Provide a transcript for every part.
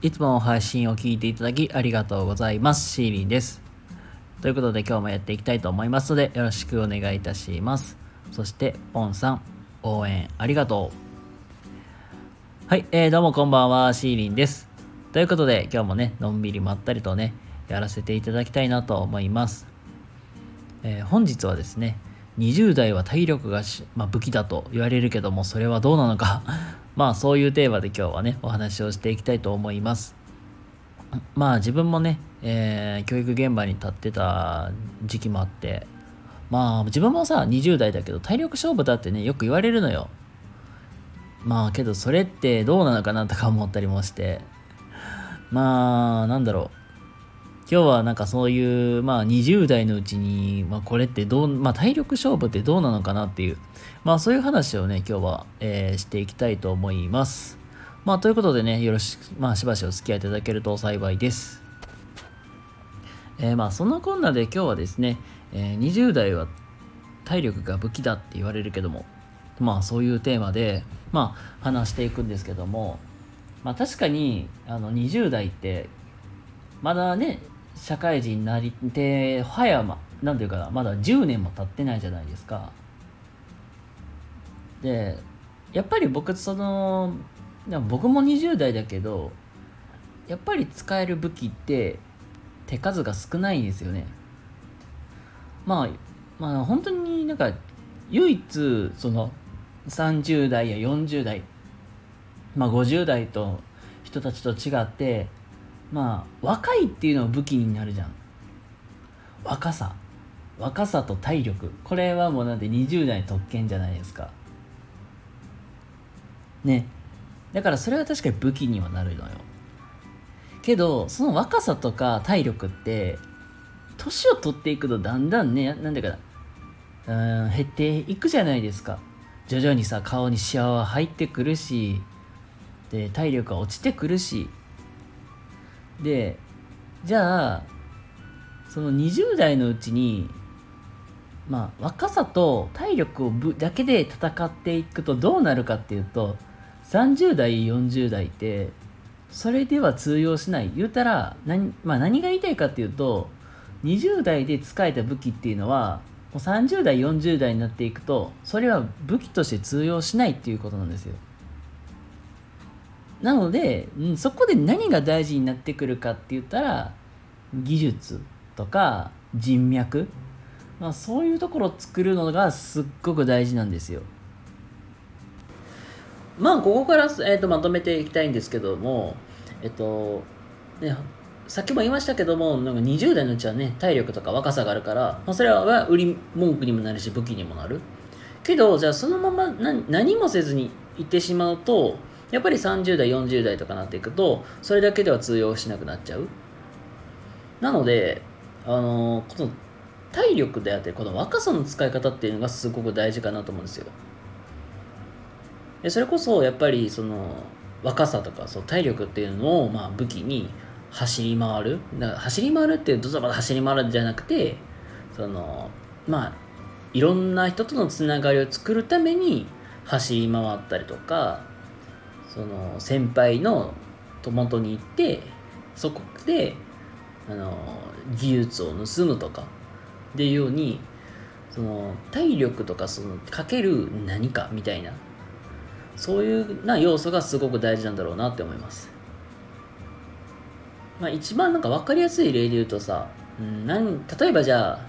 いつも配信を聞いていただきありがとうございます。シーリンです。ということで今日もやっていきたいと思いますのでよろしくお願いいたします。そして、ポンさん、応援ありがとう。はい、えー、どうもこんばんは、シーリンです。ということで今日もね、のんびりまったりとね、やらせていただきたいなと思います。えー、本日はですね、20代は体力がまあ、武器だと言われるけども、それはどうなのかまあそういうテーマで今日はね、お話をしていきたいと思います。まあ自分もね、えー、教育現場に立ってた時期もあって、まあ自分もさ、20代だけど体力勝負だってね、よく言われるのよ。まあけどそれってどうなのかなとか思ったりもして、まあなんだろう。今日はなんかそういう、まあ20代のうちに、まあこれってどう、まあ体力勝負ってどうなのかなっていう、まあそういう話をね、今日は、えー、していきたいと思います。まあということでね、よろしく、まあしばしお付き合いいただけると幸いです。えー、まあそんなこんなで今日はですね、えー、20代は体力が武器だって言われるけども、まあそういうテーマで、まあ話していくんですけども、まあ確かにあの20代ってまだね社会人になりて早まなんていうかなまだ10年も経ってないじゃないですか。でやっぱり僕その僕も20代だけどやっぱり使える武器って手数が少ないんですよね。まあまあ本当になんか唯一その30代や40代まあ50代と人たちと違ってまあ若いっていうのは武器になるじゃん。若さ。若さと体力。これはもうなんで20代特権じゃないですか。ね。だからそれは確かに武器にはなるのよ。けどその若さとか体力って年を取っていくとだんだんねなんでかな。うん減っていくじゃないですか。徐々にさ顔にシワは入ってくるしで体力が落ちてくるし。でじゃあその20代のうちにまあ若さと体力をぶだけで戦っていくとどうなるかっていうと30代40代ってそれでは通用しない。言うたら何,、まあ、何が言いたいかっていうと20代で使えた武器っていうのはもう30代40代になっていくとそれは武器として通用しないっていうことなんですよ。なので、うん、そこで何が大事になってくるかって言ったら技術とか人脈、まあ、そういうところを作るのがすっごく大事なんですよ。まあここから、えーと、まとめていきたいんですけどもえっとねさっきも言いましたけどもなんか20代のうちはね体力とか若さがあるから、まあ、それは売り文句にもなるし武器にもなるけどじゃあそのまま何もせずにいってしまうとやっぱり30代40代とかなっていくとそれだけでは通用しなくなっちゃう。なのであのこの体力であってこの若さの使い方っていうのがすごく大事かなと思うんですよ。でそれこそやっぱりその若さとかそう体力っていうのをまあ武器に走り回る。だから走り回るっていうドザバタ走り回るじゃなくてそのまあいろんな人とのつながりを作るために走り回ったりとかその先輩のと元に行ってそこであの技術を盗むとかっていうようにその体力とかそのかける何かみたいなそういうな要素がすごく大事なんだろうなって思います。まあ、一番なんか分かりやすい例で言うとさ、うん、なん例えばじゃあ、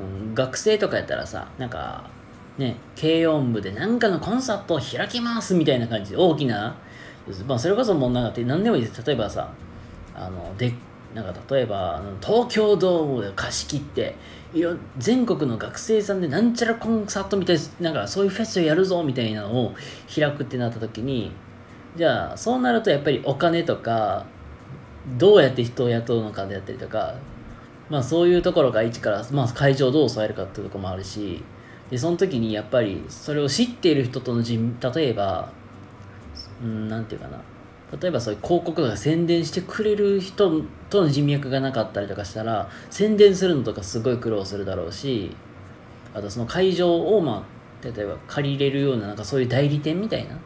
うん、学生とかやったらさなんかね、軽音部で何かのコンサートを開きますみたいな感じで大きな、まあ、それこそもうなんか何でもいいです。例えばさあのでなんか例えば東京ドームで貸し切って全国の学生さんでなんちゃらコンサートみたいなんかそういうフェスをやるぞみたいなのを開くってなった時にじゃあそうなるとやっぱりお金とかどうやって人を雇うのかであったりとかまあそういうところが一から、まあ、会場をどう抑えるかっていうところもあるしでその時にやっぱりそれを知っている人との人例えばうんなんていうかな。例えばそういう広告とか宣伝してくれる人との人脈がなかったりとかしたら宣伝するのとかすごい苦労するだろうしあとその会場をまあ例えば借りれるようななんかそういう代理店みたいな。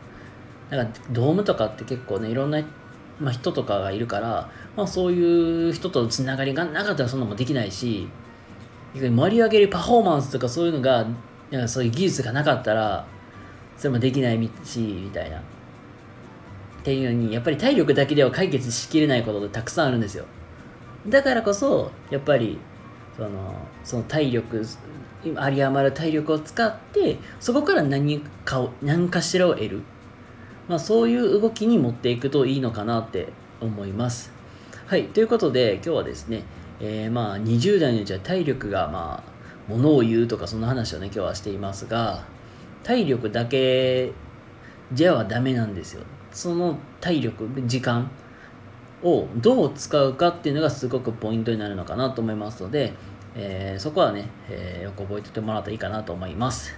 なんかドームとかって結構ねいろんなまあ、人とかがいるから、まあ、そういう人とのつながりがなかったらそんなもできないし盛り上げるパフォーマンスとかそういうのがやそういう技術がなかったらそれもできないしみたいな。っていうのにやっぱり体力だけでは解決しきれないことってたくさんあるんですよ。だからこそやっぱりそのその体力今有り余る体力を使ってそこから何かを何かしらを得る、まあ、そういう動きに持っていくといいのかなって思います。はいということで今日はですね、えー、まあ20代のうちは体力がまあものを言うとかそんな話をね今日はしていますが体力だけじゃはダメなんですよその体力時間をどう使うかっていうのがすごくポイントになるのかなと思いますので、えー、そこはね、えー、よく覚えておいてもらうといいかなと思います。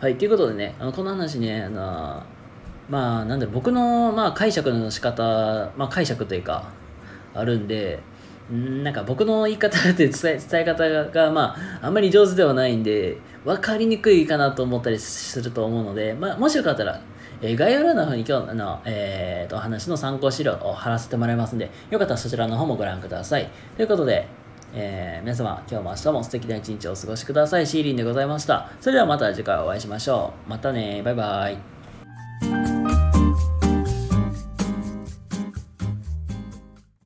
はい、ということでね、あのこの話ね、あのまあ、なんだろ、僕の、まあ、解釈の仕方、まあ、解釈というか、あるんで、なんか僕の言い方って 伝え伝え方が、まあ、あんまり上手ではないんで、分かりにくいかなと思ったりすると思うので、まあ、もしよかったら、えー、概要欄の方に今日の、えー、と話の参考資料を貼らせてもらいますので、よかったらそちらの方もご覧ください。ということで、えー、皆様、今日も明日も素敵な一日をお過ごしください。シーリンでございました。それではまた次回お会いしましょう。またね。バイバイ。